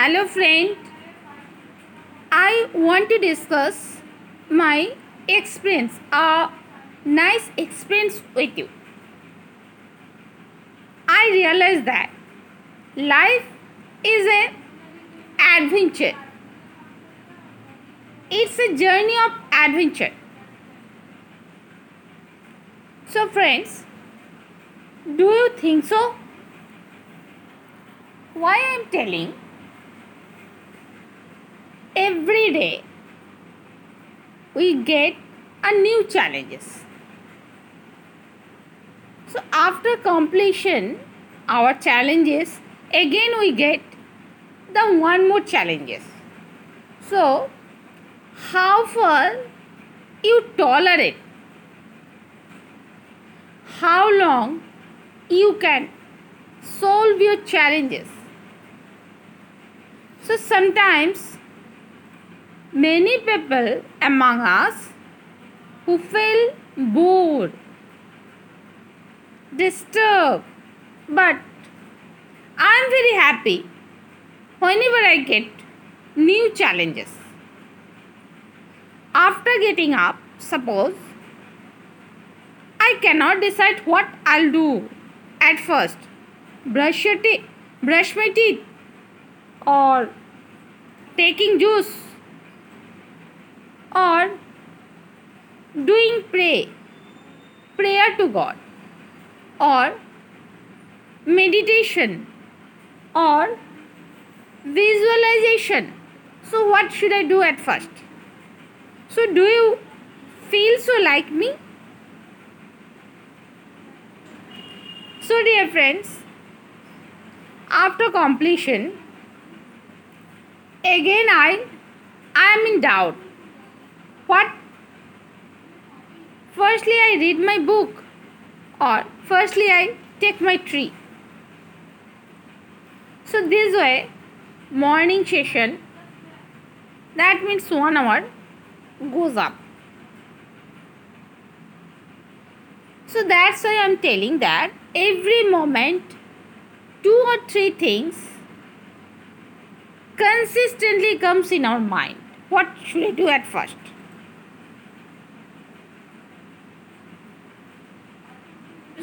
Hello, friend. I want to discuss my experience, a nice experience with you. I realize that life is an adventure. It's a journey of adventure. So, friends, do you think so? Why I am telling? Every day we get a new challenges. So after completion, our challenges again we get the one more challenges. So how far you tolerate? How long you can solve your challenges? So sometimes many people among us who feel bored, disturbed, but I am very happy whenever I get new challenges. After getting up, suppose I cannot decide what I'll do at first. Brush your teeth, brush my teeth, or taking juice, or doing pray, prayer to God, or meditation, or visualization. So, what should I do at first? So, do you feel so like me? So, dear friends, after completion, again I, I am in doubt. What? Firstly, I read my book, or firstly, I take my tree. So, this way, morning session, that means one hour, goes up. So that's why I'm telling that every moment, two or three things consistently comes in our mind. What should I do at first?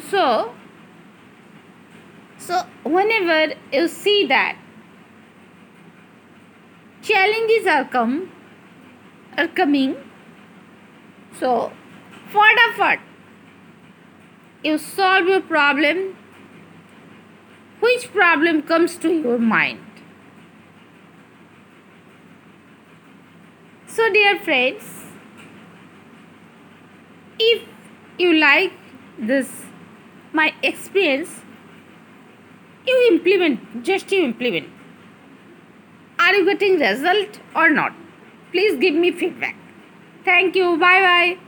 So, so whenever you see that challenges are come are coming, so fast you solve your problem, which problem comes to your mind? So, dear friends, if you like this, my experience, you implement, just you implement. Are you getting result or not? Please give me feedback. Thank you. Bye bye.